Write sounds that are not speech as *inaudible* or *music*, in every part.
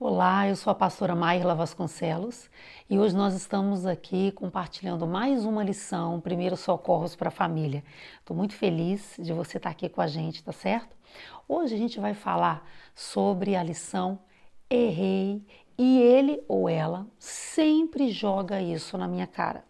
Olá, eu sou a pastora Mairla Vasconcelos e hoje nós estamos aqui compartilhando mais uma lição, Primeiros Socorros para a Família. Estou muito feliz de você estar aqui com a gente, tá certo? Hoje a gente vai falar sobre a lição Errei e ele ou ela sempre joga isso na minha cara.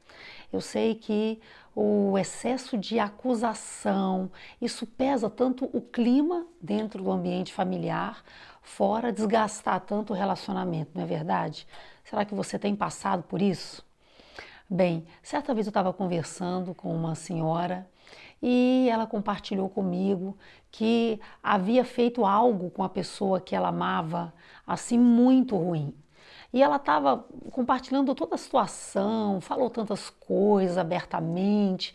Eu sei que o excesso de acusação, isso pesa tanto o clima dentro do ambiente familiar, fora desgastar tanto o relacionamento, não é verdade? Será que você tem passado por isso? Bem, certa vez eu estava conversando com uma senhora e ela compartilhou comigo que havia feito algo com a pessoa que ela amava assim muito ruim. E ela estava compartilhando toda a situação, falou tantas coisas abertamente.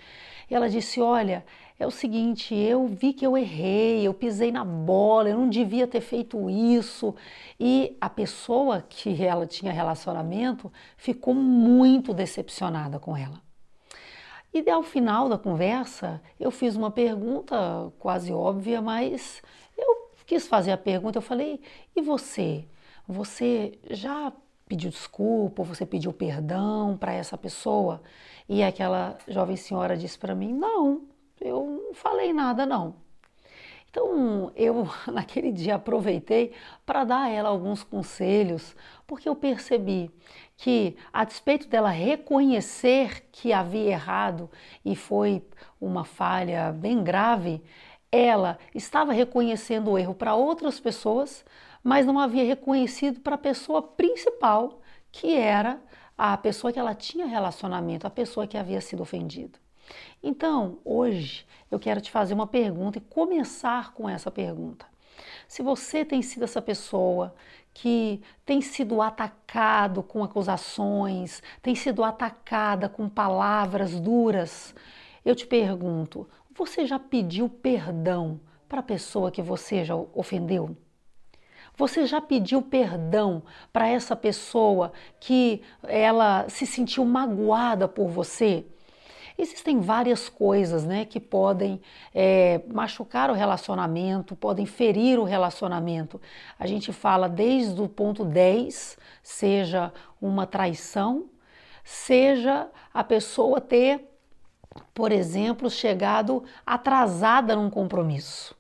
E ela disse: Olha, é o seguinte, eu vi que eu errei, eu pisei na bola, eu não devia ter feito isso. E a pessoa que ela tinha relacionamento ficou muito decepcionada com ela. E ao final da conversa, eu fiz uma pergunta quase óbvia, mas eu quis fazer a pergunta. Eu falei: e você? Você já pediu desculpa, você pediu perdão para essa pessoa? E aquela jovem senhora disse para mim: não, eu não falei nada não. Então eu *laughs* naquele dia aproveitei para dar a ela alguns conselhos, porque eu percebi que, a despeito dela reconhecer que havia errado e foi uma falha bem grave, ela estava reconhecendo o erro para outras pessoas, mas não havia reconhecido para a pessoa principal, que era a pessoa que ela tinha relacionamento, a pessoa que havia sido ofendida. Então, hoje eu quero te fazer uma pergunta e começar com essa pergunta. Se você tem sido essa pessoa que tem sido atacado com acusações, tem sido atacada com palavras duras, eu te pergunto: você já pediu perdão para a pessoa que você já ofendeu? Você já pediu perdão para essa pessoa que ela se sentiu magoada por você? Existem várias coisas né, que podem é, machucar o relacionamento, podem ferir o relacionamento. A gente fala desde o ponto 10, seja uma traição, seja a pessoa ter, por exemplo, chegado atrasada num compromisso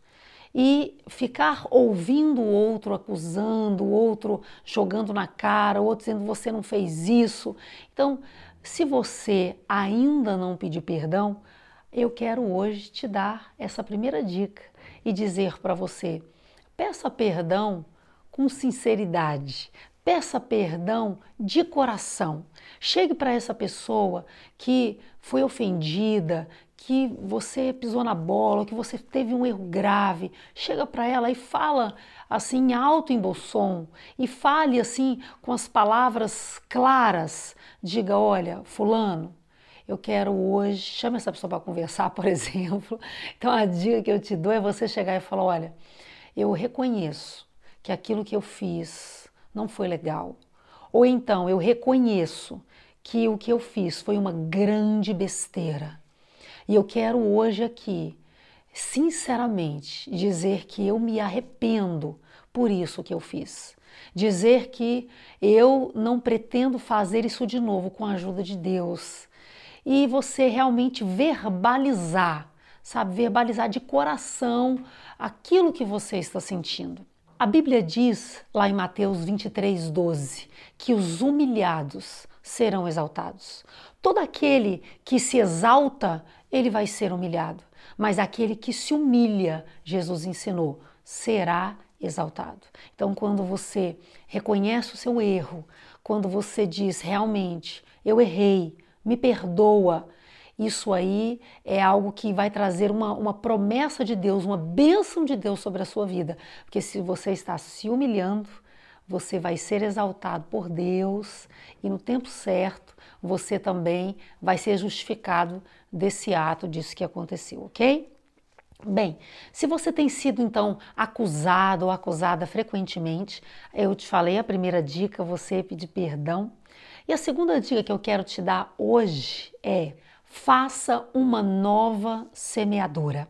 e ficar ouvindo o outro acusando, o outro jogando na cara, o outro dizendo você não fez isso. Então, se você ainda não pedir perdão, eu quero hoje te dar essa primeira dica e dizer para você: peça perdão com sinceridade, peça perdão de coração. Chegue para essa pessoa que foi ofendida, que você pisou na bola, que você teve um erro grave, chega para ela e fala assim alto em bom som e fale assim com as palavras claras. Diga, olha, fulano, eu quero hoje, chame essa pessoa para conversar, por *laughs* exemplo. Então a dica que eu te dou é você chegar e falar, olha, eu reconheço que aquilo que eu fiz não foi legal. Ou então eu reconheço que o que eu fiz foi uma grande besteira e eu quero hoje aqui, sinceramente, dizer que eu me arrependo por isso que eu fiz. Dizer que eu não pretendo fazer isso de novo com a ajuda de Deus. E você realmente verbalizar, sabe? Verbalizar de coração aquilo que você está sentindo. A Bíblia diz lá em Mateus 23, 12, que os humilhados serão exaltados. Todo aquele que se exalta ele vai ser humilhado. Mas aquele que se humilha, Jesus ensinou, será exaltado. Então, quando você reconhece o seu erro, quando você diz realmente, eu errei, me perdoa, isso aí é algo que vai trazer uma, uma promessa de Deus, uma bênção de Deus sobre a sua vida. Porque se você está se humilhando, você vai ser exaltado por Deus e no tempo certo você também vai ser justificado desse ato, disso que aconteceu, ok? Bem, se você tem sido então acusado ou acusada frequentemente, eu te falei a primeira dica, você pedir perdão. E a segunda dica que eu quero te dar hoje é: faça uma nova semeadura.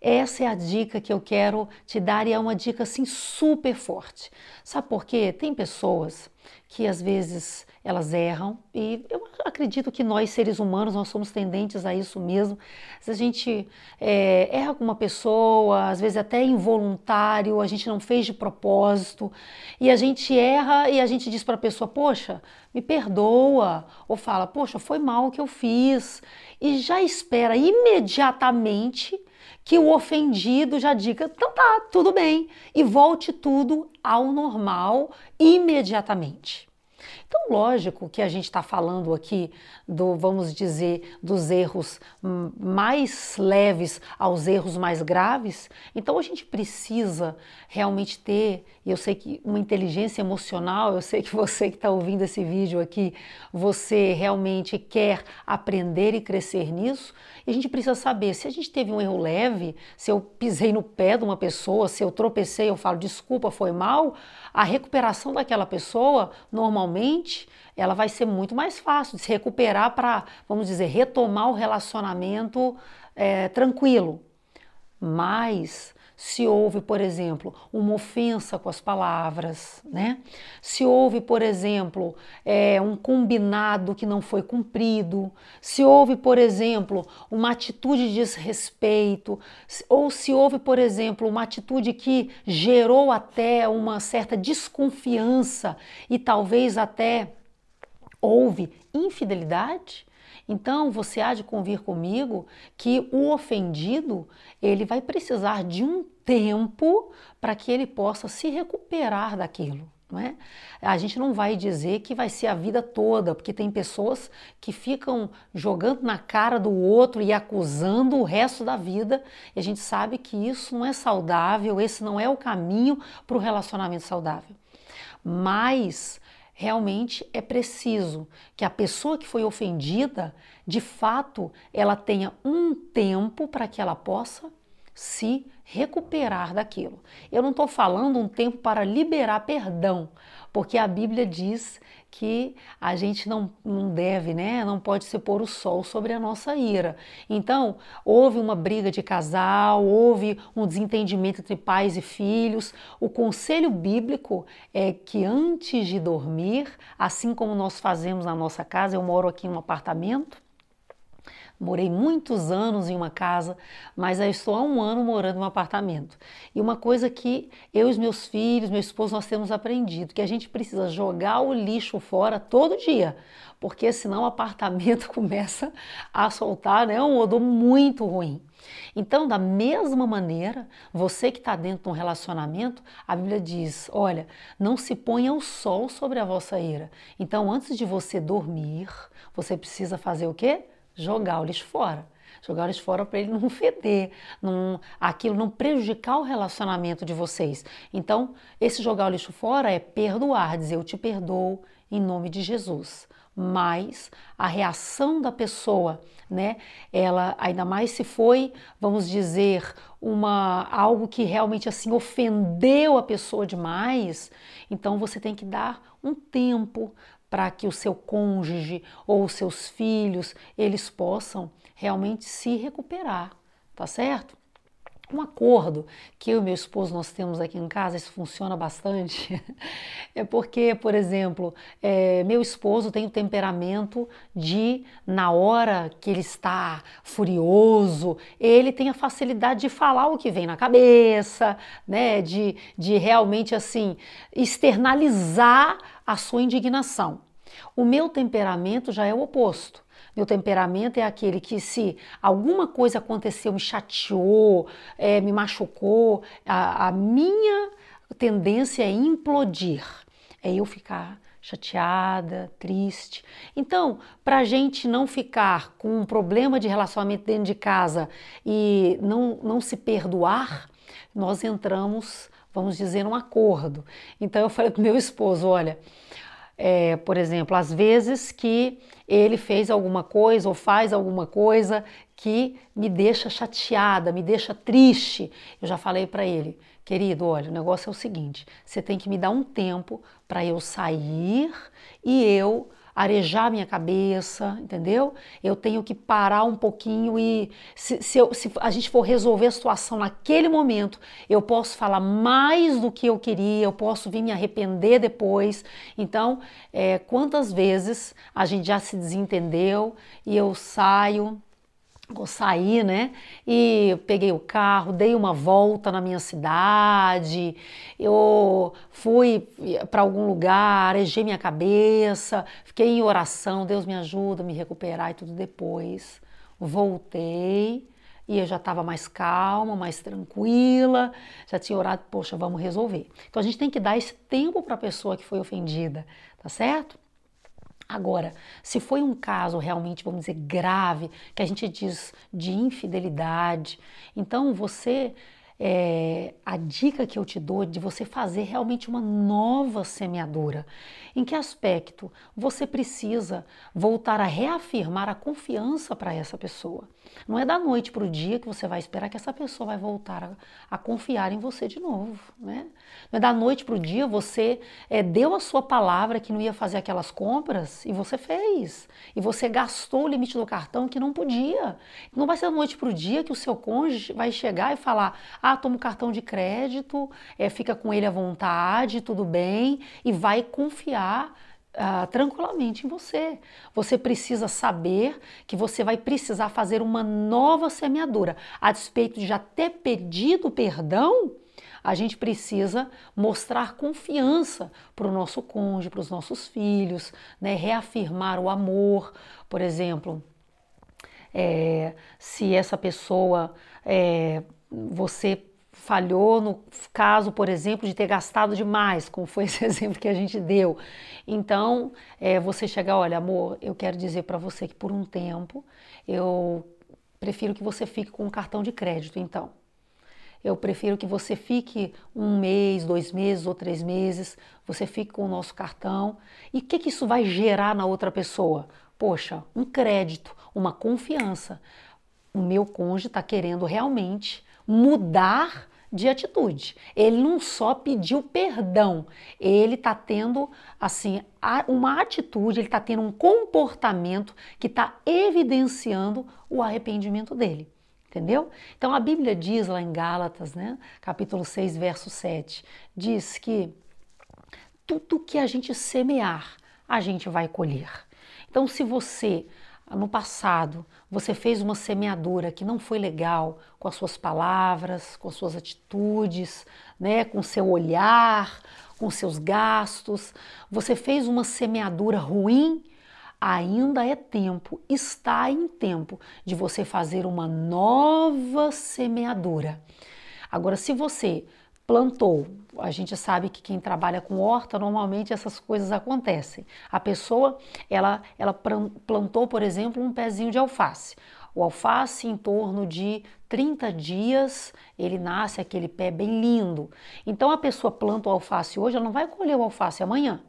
essa é a dica que eu quero te dar e é uma dica assim super forte. Sabe por quê? Tem pessoas que às vezes elas erram. E eu acredito que nós seres humanos nós somos tendentes a isso mesmo. Se a gente é, erra com uma pessoa, às vezes até involuntário, a gente não fez de propósito. E a gente erra e a gente diz para a pessoa, poxa, me perdoa, ou fala, poxa, foi mal o que eu fiz. E já espera imediatamente que o ofendido já diga, então tá, tudo bem, e volte tudo ao normal imediatamente. Lógico que a gente está falando aqui do, vamos dizer, dos erros mais leves aos erros mais graves. Então, a gente precisa realmente ter, e eu sei que uma inteligência emocional, eu sei que você que está ouvindo esse vídeo aqui, você realmente quer aprender e crescer nisso. E a gente precisa saber se a gente teve um erro leve, se eu pisei no pé de uma pessoa, se eu tropecei, eu falo desculpa, foi mal, a recuperação daquela pessoa normalmente ela vai ser muito mais fácil de se recuperar para, vamos dizer, retomar o relacionamento é, tranquilo. Mas se houve, por exemplo, uma ofensa com as palavras, né? Se houve, por exemplo, é, um combinado que não foi cumprido, se houve, por exemplo, uma atitude de desrespeito, ou se houve, por exemplo, uma atitude que gerou até uma certa desconfiança e talvez até houve infidelidade, então você há de convir comigo que o ofendido ele vai precisar de um tempo para que ele possa se recuperar daquilo. Não é? A gente não vai dizer que vai ser a vida toda, porque tem pessoas que ficam jogando na cara do outro e acusando o resto da vida, e a gente sabe que isso não é saudável, esse não é o caminho para o relacionamento saudável. Mas realmente é preciso que a pessoa que foi ofendida, de fato, ela tenha um tempo para que ela possa se recuperar daquilo. Eu não estou falando um tempo para liberar perdão, porque a Bíblia diz que a gente não, não deve, né? Não pode se pôr o sol sobre a nossa ira. Então, houve uma briga de casal, houve um desentendimento entre pais e filhos. O conselho bíblico é que antes de dormir, assim como nós fazemos na nossa casa, eu moro aqui em um apartamento, Morei muitos anos em uma casa, mas eu estou há um ano morando em um apartamento. E uma coisa que eu e os meus filhos, meu esposo, nós temos aprendido, que a gente precisa jogar o lixo fora todo dia, porque senão o apartamento *laughs* começa a soltar né, um odor muito ruim. Então, da mesma maneira, você que está dentro de um relacionamento, a Bíblia diz: olha, não se ponha o sol sobre a vossa ira. Então, antes de você dormir, você precisa fazer o quê? Jogar o lixo fora. Jogar o lixo fora para ele não *laughs* feder, não, aquilo não prejudicar o relacionamento de vocês. Então, esse jogar o lixo fora é perdoar, dizer eu te perdoo em nome de Jesus. Mas a reação da pessoa, né? Ela ainda mais se foi, vamos dizer, uma algo que realmente assim ofendeu a pessoa demais, então você tem que dar um tempo para que o seu cônjuge ou os seus filhos eles possam realmente se recuperar, tá certo? Um acordo que eu e meu esposo nós temos aqui em casa, isso funciona bastante, *laughs* é porque, por exemplo, é, meu esposo tem o temperamento de, na hora que ele está furioso, ele tem a facilidade de falar o que vem na cabeça, né, de, de realmente assim externalizar a sua indignação. O meu temperamento já é o oposto. Meu temperamento é aquele que, se alguma coisa aconteceu, me chateou, é, me machucou, a, a minha tendência é implodir, é eu ficar chateada, triste. Então, para a gente não ficar com um problema de relacionamento dentro de casa e não, não se perdoar, nós entramos, vamos dizer, num acordo. Então, eu falei para meu esposo: olha é, por exemplo, às vezes que ele fez alguma coisa ou faz alguma coisa que me deixa chateada, me deixa triste. Eu já falei para ele, querido, olha, o negócio é o seguinte: você tem que me dar um tempo para eu sair e eu arejar minha cabeça, entendeu? Eu tenho que parar um pouquinho e se, se, eu, se, a gente for resolver a situação naquele momento, eu posso falar mais do que eu queria, eu posso vir me arrepender depois. Então, é, quantas vezes a gente já se desentendeu e eu saio eu saí, né? E peguei o carro, dei uma volta na minha cidade, eu fui para algum lugar, arejei minha cabeça, fiquei em oração, Deus me ajuda a me recuperar e tudo depois. Voltei e eu já estava mais calma, mais tranquila, já tinha orado, poxa, vamos resolver. Então a gente tem que dar esse tempo para a pessoa que foi ofendida, tá certo? Agora, se foi um caso realmente, vamos dizer, grave, que a gente diz de infidelidade, então você é, a dica que eu te dou de você fazer realmente uma nova semeadura. Em que aspecto? Você precisa voltar a reafirmar a confiança para essa pessoa. Não é da noite para o dia que você vai esperar que essa pessoa vai voltar a, a confiar em você de novo. Né? Não é da noite para o dia você é, deu a sua palavra que não ia fazer aquelas compras e você fez. E você gastou o limite do cartão que não podia. Não vai ser da noite para o dia que o seu cônjuge vai chegar e falar: ah, toma o cartão de crédito, é, fica com ele à vontade, tudo bem, e vai confiar uh, tranquilamente em você. Você precisa saber que você vai precisar fazer uma nova semeadura. A despeito de já ter pedido perdão, a gente precisa mostrar confiança para o nosso cônjuge, para os nossos filhos, né? reafirmar o amor, por exemplo. É, se essa pessoa é, você falhou no caso, por exemplo, de ter gastado demais, como foi esse *laughs* exemplo que a gente deu. Então, é, você chegar, olha, amor, eu quero dizer para você que por um tempo eu prefiro que você fique com um cartão de crédito, então. Eu prefiro que você fique um mês, dois meses ou três meses, você fique com o nosso cartão. E o que, que isso vai gerar na outra pessoa? Poxa, um crédito, uma confiança. O meu cônjuge está querendo realmente mudar de atitude. Ele não só pediu perdão, ele está tendo assim uma atitude, ele está tendo um comportamento que está evidenciando o arrependimento dele. Entendeu? Então a Bíblia diz lá em Gálatas, né, capítulo 6, verso 7, diz que tudo que a gente semear, a gente vai colher. Então se você no passado você fez uma semeadura que não foi legal com as suas palavras, com as suas atitudes, né, com seu olhar, com seus gastos, você fez uma semeadura ruim, ainda é tempo, está em tempo de você fazer uma nova semeadura. Agora, se você plantou. A gente sabe que quem trabalha com horta, normalmente essas coisas acontecem. A pessoa, ela, ela plantou, por exemplo, um pezinho de alface. O alface, em torno de 30 dias, ele nasce aquele pé bem lindo. Então, a pessoa planta o alface hoje, ela não vai colher o alface amanhã,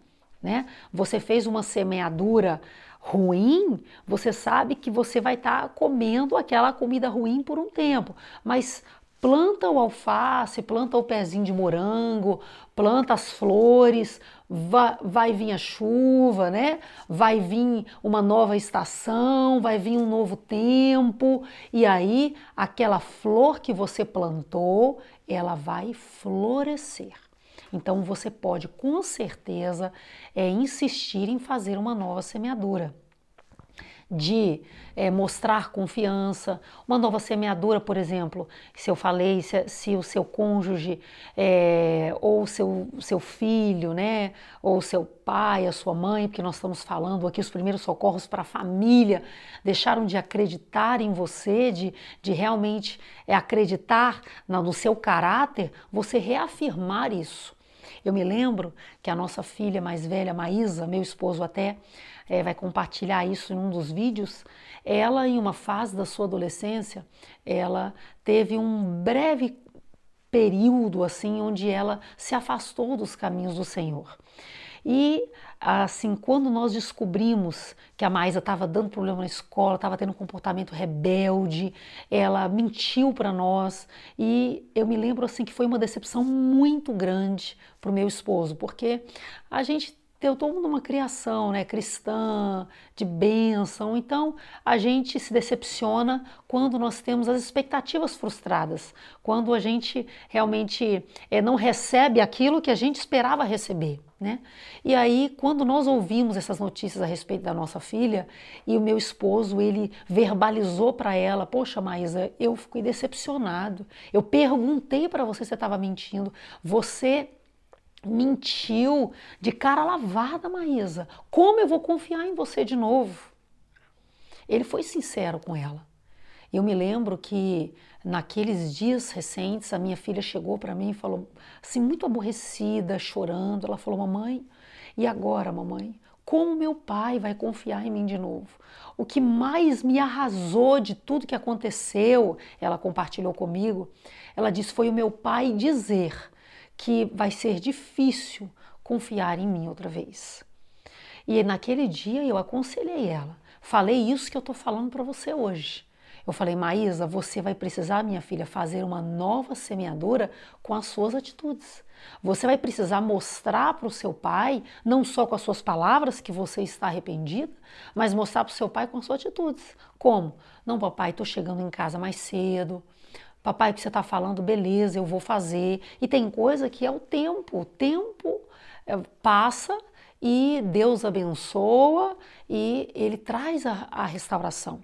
né? Você fez uma semeadura ruim, você sabe que você vai estar tá comendo aquela comida ruim por um tempo, mas planta o alface, planta o pezinho de morango, planta as flores, vai, vai, vir a chuva, né? Vai vir uma nova estação, vai vir um novo tempo, e aí aquela flor que você plantou, ela vai florescer. Então você pode com certeza é, insistir em fazer uma nova semeadura de é, mostrar confiança, uma nova semeadura, por exemplo, se eu falei, se, se o seu cônjuge é, ou seu, seu filho, né, ou seu pai, a sua mãe, porque nós estamos falando aqui os primeiros socorros para a família, deixaram de acreditar em você, de, de realmente é, acreditar no seu caráter, você reafirmar isso. Eu me lembro que a nossa filha mais velha, Maísa, meu esposo até, é, vai compartilhar isso em um dos vídeos. Ela, em uma fase da sua adolescência, ela teve um breve período assim onde ela se afastou dos caminhos do Senhor. E assim, quando nós descobrimos que a Maísa estava dando problema na escola, estava tendo um comportamento rebelde, ela mentiu para nós e eu me lembro assim que foi uma decepção muito grande para o meu esposo, porque a gente deu toda uma criação né, cristã, de bênção. Então a gente se decepciona quando nós temos as expectativas frustradas, quando a gente realmente é, não recebe aquilo que a gente esperava receber. Né? E aí, quando nós ouvimos essas notícias a respeito da nossa filha, e o meu esposo, ele verbalizou para ela, poxa Maísa, eu fiquei decepcionado, eu perguntei para você se você estava mentindo, você mentiu de cara lavada, Maísa, como eu vou confiar em você de novo? Ele foi sincero com ela. Eu me lembro que naqueles dias recentes a minha filha chegou para mim e falou assim muito aborrecida, chorando. Ela falou: "Mamãe, e agora, mamãe? Como meu pai vai confiar em mim de novo? O que mais me arrasou de tudo que aconteceu, ela compartilhou comigo, ela disse foi o meu pai dizer que vai ser difícil confiar em mim outra vez. E naquele dia eu aconselhei ela. Falei isso que eu estou falando para você hoje. Eu falei, Maísa, você vai precisar, minha filha, fazer uma nova semeadura com as suas atitudes. Você vai precisar mostrar para o seu pai, não só com as suas palavras que você está arrependida, mas mostrar para o seu pai com as suas atitudes. Como? Não, papai, estou chegando em casa mais cedo. Papai, o que você está falando, beleza, eu vou fazer. E tem coisa que é o tempo. O tempo é, passa e Deus abençoa e Ele traz a, a restauração.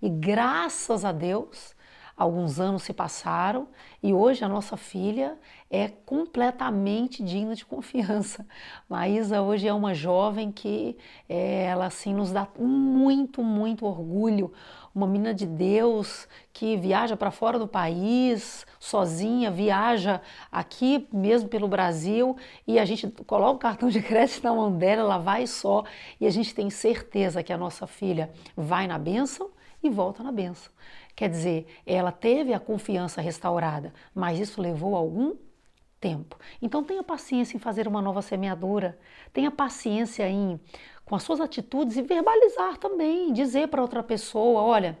E graças a Deus, alguns anos se passaram e hoje a nossa filha é completamente digna de confiança. *laughs* Maísa hoje é uma jovem que é, ela assim nos dá muito, muito orgulho. Uma menina de Deus que viaja para fora do país sozinha, viaja aqui mesmo pelo Brasil e a gente coloca o cartão de crédito na mão dela, ela vai só e a gente tem certeza que a nossa filha vai na bênção e volta na benção. Quer dizer, ela teve a confiança restaurada, mas isso levou algum tempo. Então tenha paciência em fazer uma nova semeadura, tenha paciência em com as suas atitudes e verbalizar também, dizer para outra pessoa, olha,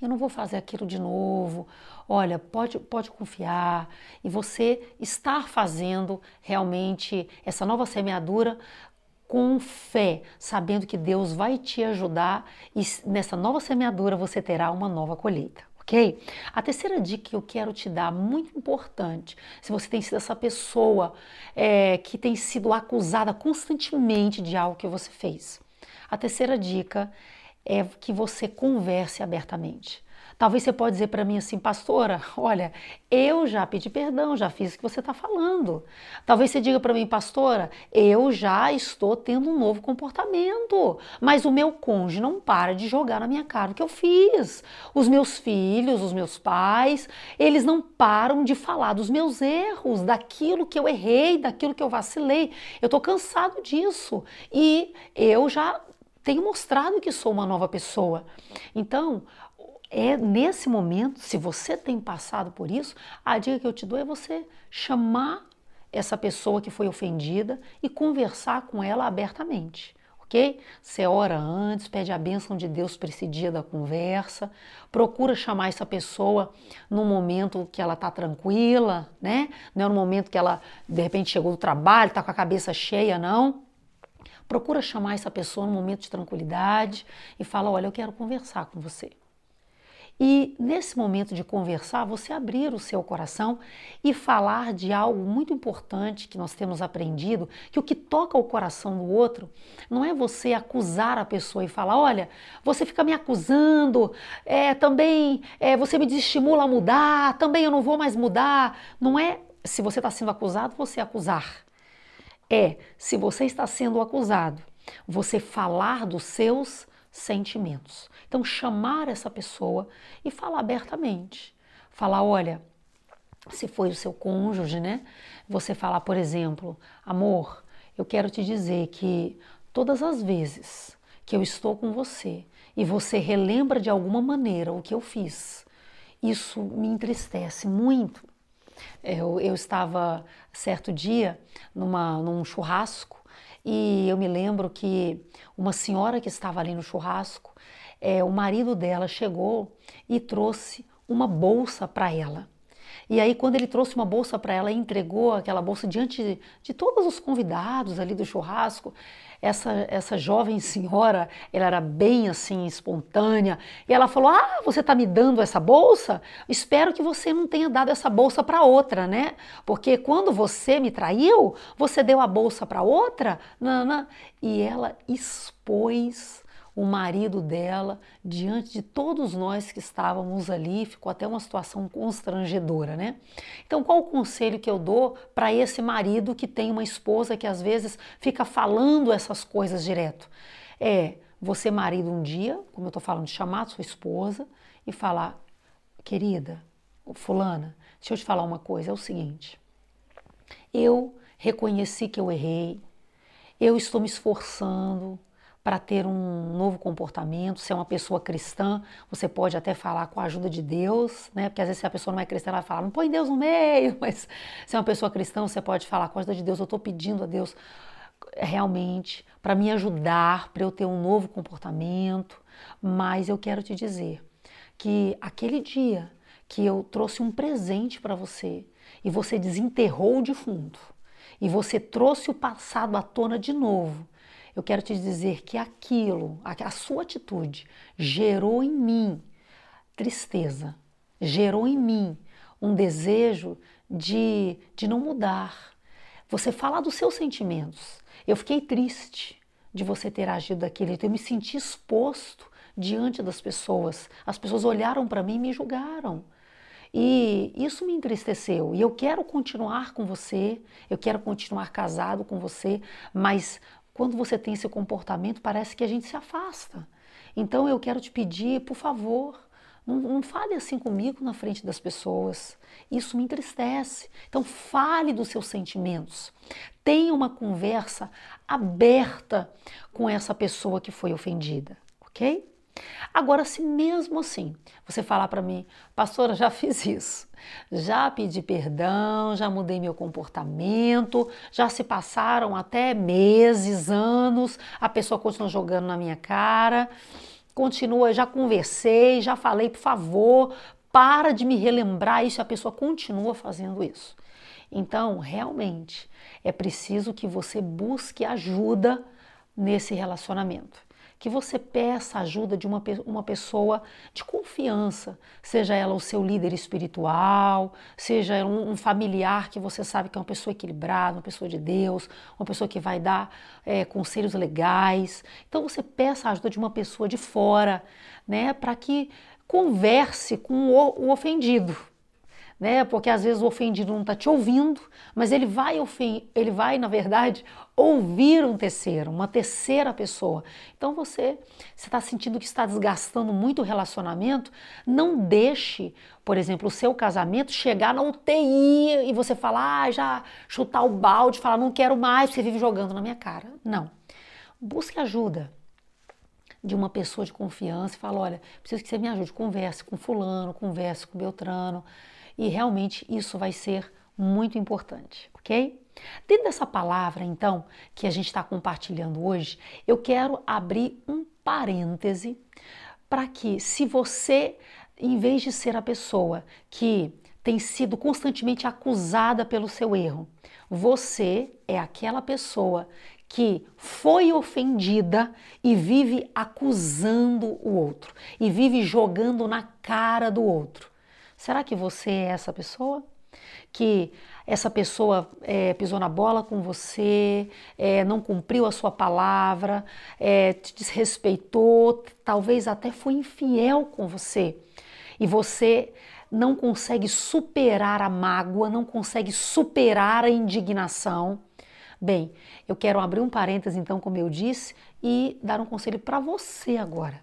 eu não vou fazer aquilo de novo. Olha, pode, pode confiar. E você estar fazendo realmente essa nova semeadura com fé, sabendo que Deus vai te ajudar e nessa nova semeadura você terá uma nova colheita. Ok? A terceira dica que eu quero te dar, muito importante, se você tem sido essa pessoa é, que tem sido acusada constantemente de algo que você fez. A terceira dica é que você converse abertamente. Talvez você pode dizer para mim assim, pastora, olha, eu já pedi perdão, já fiz o que você está falando. Talvez você diga para mim, pastora, eu já estou tendo um novo comportamento, mas o meu cônjuge não para de jogar na minha cara o que eu fiz. Os meus filhos, os meus pais, eles não param de falar dos meus erros, daquilo que eu errei, daquilo que eu vacilei. Eu estou cansado disso e eu já tenho mostrado que sou uma nova pessoa. Então, é nesse momento, se você tem passado por isso, a dica que eu te dou é você chamar essa pessoa que foi ofendida e conversar com ela abertamente. Ok? Você ora antes, pede a bênção de Deus para esse dia da conversa, procura chamar essa pessoa no momento que ela está tranquila, né? Não é no momento que ela de repente chegou do trabalho, está com a cabeça cheia, não. Procura chamar essa pessoa no momento de tranquilidade e fala: Olha, eu quero conversar com você. E nesse momento de conversar, você abrir o seu coração e falar de algo muito importante que nós temos aprendido, que o que toca o coração do outro não é você acusar a pessoa e falar, olha, você fica me acusando, é, também é, você me desestimula a mudar, também eu não vou mais mudar. Não é se você está sendo acusado, você acusar. É se você está sendo acusado, você falar dos seus sentimentos. Então, chamar essa pessoa e falar abertamente. Falar, olha, se foi o seu cônjuge, né? Você falar, por exemplo, amor, eu quero te dizer que todas as vezes que eu estou com você e você relembra de alguma maneira o que eu fiz, isso me entristece muito. Eu, eu estava certo dia numa, num churrasco e eu me lembro que uma senhora que estava ali no churrasco, é, o marido dela chegou e trouxe uma bolsa para ela. E aí, quando ele trouxe uma bolsa para ela e entregou aquela bolsa diante de, de todos os convidados ali do churrasco, essa, essa jovem senhora, ela era bem assim, espontânea, e ela falou: Ah, você está me dando essa bolsa? Espero que você não tenha dado essa bolsa para outra, né? Porque quando você me traiu, você deu a bolsa para outra? Nana. E ela expôs o marido dela diante de todos nós que estávamos ali, ficou até uma situação constrangedora, né? Então, qual o conselho que eu dou para esse marido que tem uma esposa que às vezes fica falando essas coisas direto? É você, marido, um dia, como eu estou falando, chamar sua esposa e falar: querida, fulana, deixa eu te falar uma coisa, é o seguinte. Eu reconheci que eu errei, eu estou me esforçando, para ter um novo comportamento. Se é uma pessoa cristã, você pode até falar com a ajuda de Deus, né? Porque às vezes se a pessoa não é cristã, ela vai falar, não põe Deus no meio, *laughs* mas se é uma pessoa cristã, você pode falar com a ajuda de Deus, eu estou pedindo a Deus realmente para me ajudar, para eu ter um novo comportamento, mas eu quero te dizer que aquele dia que eu trouxe um presente para você e você desenterrou o defunto e você trouxe o passado à tona de novo, eu quero te dizer que aquilo, a sua atitude, gerou em mim tristeza, gerou em mim um desejo de, de não mudar. Você fala dos seus sentimentos. Eu fiquei triste de você ter agido daquele jeito. Eu me senti exposto diante das pessoas. As pessoas olharam para mim e me julgaram. E isso me entristeceu. E eu quero continuar com você, eu quero continuar casado com você, mas quando você tem esse comportamento, parece que a gente se afasta. Então eu quero te pedir, por favor, não, não, fale assim comigo na frente das pessoas. Isso me entristece. Então fale dos seus sentimentos. Tenha uma conversa aberta com essa pessoa que foi ofendida, ok? Agora, se mesmo assim você falar para mim, pastora, já *laughs* fiz isso, já pedi perdão, já mudei meu comportamento, já se passaram até meses, anos, a pessoa continua jogando na minha cara, continua, já conversei, já falei, por favor, para de me relembrar isso, a pessoa continua fazendo isso. Então, realmente, é preciso que você busque ajuda nesse relacionamento que você peça ajuda de uma, uma pessoa de confiança, seja ela o seu líder espiritual, seja um, um familiar que você sabe que é uma pessoa equilibrada, uma pessoa de Deus, uma pessoa que vai dar é, conselhos legais. Então você peça a ajuda de uma pessoa de fora, né, para que converse com o, o ofendido né? Porque às vezes o ofendido não está te ouvindo, mas ele vai, ele vai, na verdade, ouvir um terceiro, uma terceira pessoa. Então você, você está sentindo que está desgastando muito o relacionamento, não deixe, por exemplo, o seu casamento chegar na UTI e você falar, ah, já chutar o balde, falar, não quero mais, você vive jogando na minha cara. Não. Busque ajuda de uma pessoa de confiança e fala, olha, preciso que você me ajude, converse com fulano, converse com Beltrano, e realmente isso vai ser muito importante, ok? Dentro dessa palavra, então, que a gente está compartilhando hoje, eu quero abrir um parêntese para que, se você, em vez de ser a pessoa que tem sido constantemente acusada pelo seu erro, você é aquela pessoa que foi ofendida e vive acusando o outro e vive jogando na cara do outro. Será que você é essa pessoa? Que essa pessoa é, pisou na bola com você, é, não cumpriu a sua palavra, é, te desrespeitou, talvez até foi infiel com você e você não consegue superar a mágoa, não consegue superar a indignação. Bem, eu quero abrir um parêntese então, como eu disse, e dar um conselho para você agora.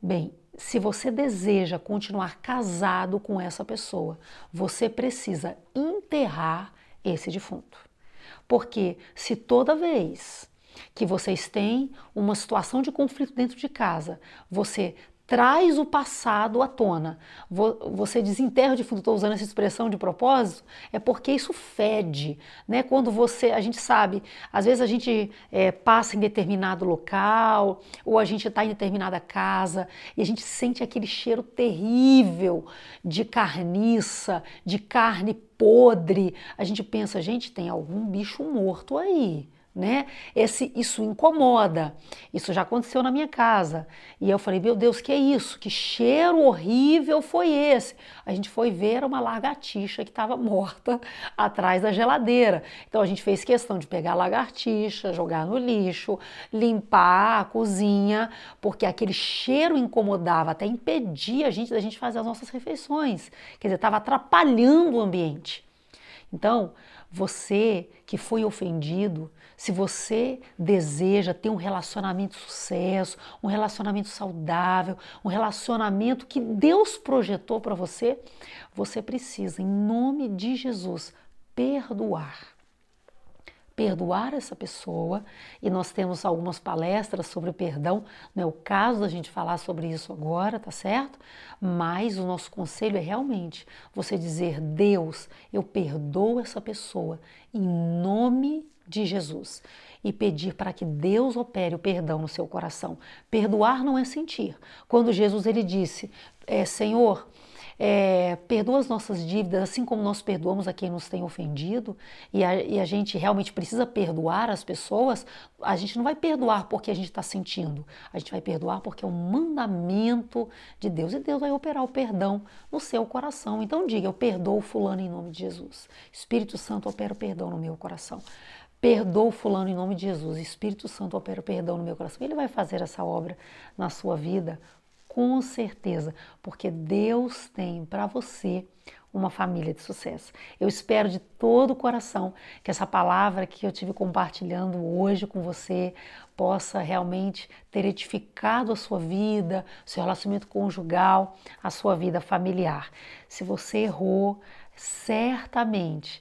Bem, se você deseja continuar casado com essa pessoa, você precisa enterrar esse defunto. Porque se toda vez que vocês têm uma situação de conflito dentro de casa, você traz o passado à tona. Você desenterra de fundo, estou usando essa expressão de propósito, é porque isso fede, né? Quando você, a gente sabe, às vezes a gente é, passa em determinado local ou a gente está em determinada casa e a gente sente aquele cheiro terrível de carniça, de carne podre. A gente pensa, gente, tem algum bicho morto aí né? Esse, isso incomoda. Isso já aconteceu na minha casa. E eu falei, meu Deus, que é isso? Que cheiro horrível foi esse? A gente foi ver uma lagartixa que estava morta *laughs* atrás da geladeira. Então a gente fez questão de pegar a lagartixa, jogar no lixo, limpar a cozinha, porque aquele cheiro incomodava, até impedia a gente da gente fazer as nossas refeições. Quer dizer, estava atrapalhando o ambiente. Então, você que foi ofendido, se você deseja ter um relacionamento de sucesso, um relacionamento saudável, um relacionamento que Deus projetou para você, você precisa, em nome de Jesus, perdoar perdoar essa pessoa, e nós temos algumas palestras sobre perdão, não é o caso da gente falar sobre isso agora, tá certo? Mas o nosso conselho é realmente você dizer: Deus, eu perdoo essa pessoa em nome de Jesus e pedir para que Deus opere o perdão no seu coração. Perdoar não é sentir. Quando Jesus ele disse: é, Senhor, é, perdoa as nossas dívidas, assim como nós perdoamos a quem nos tem ofendido, e a, e a gente realmente precisa perdoar as pessoas, a gente não vai perdoar porque a gente está sentindo, a gente vai perdoar porque é um mandamento de Deus, e Deus vai operar o perdão no seu coração. Então diga, eu perdoo fulano em nome de Jesus. Espírito Santo opera o perdão no meu coração. Perdoo fulano em nome de Jesus. Espírito Santo opera o perdão no meu coração. Ele vai fazer essa obra na sua vida com certeza, porque Deus tem para você uma família de sucesso. Eu espero de todo o coração que essa palavra que eu tive compartilhando hoje com você possa realmente ter edificado a sua vida, seu relacionamento conjugal, a sua vida familiar. Se você errou, certamente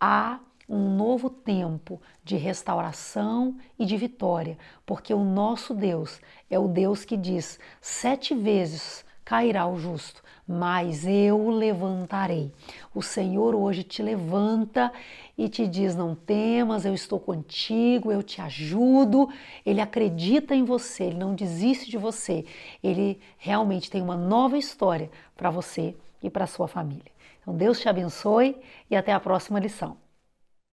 há um novo tempo de restauração e de vitória, porque o nosso Deus é o Deus que diz: sete vezes cairá o justo, mas eu o levantarei. O Senhor hoje te levanta e te diz: não temas, eu estou contigo, eu te ajudo. Ele acredita em você, ele não desiste de você. Ele realmente tem uma nova história para você e para sua família. Então Deus te abençoe e até a próxima lição.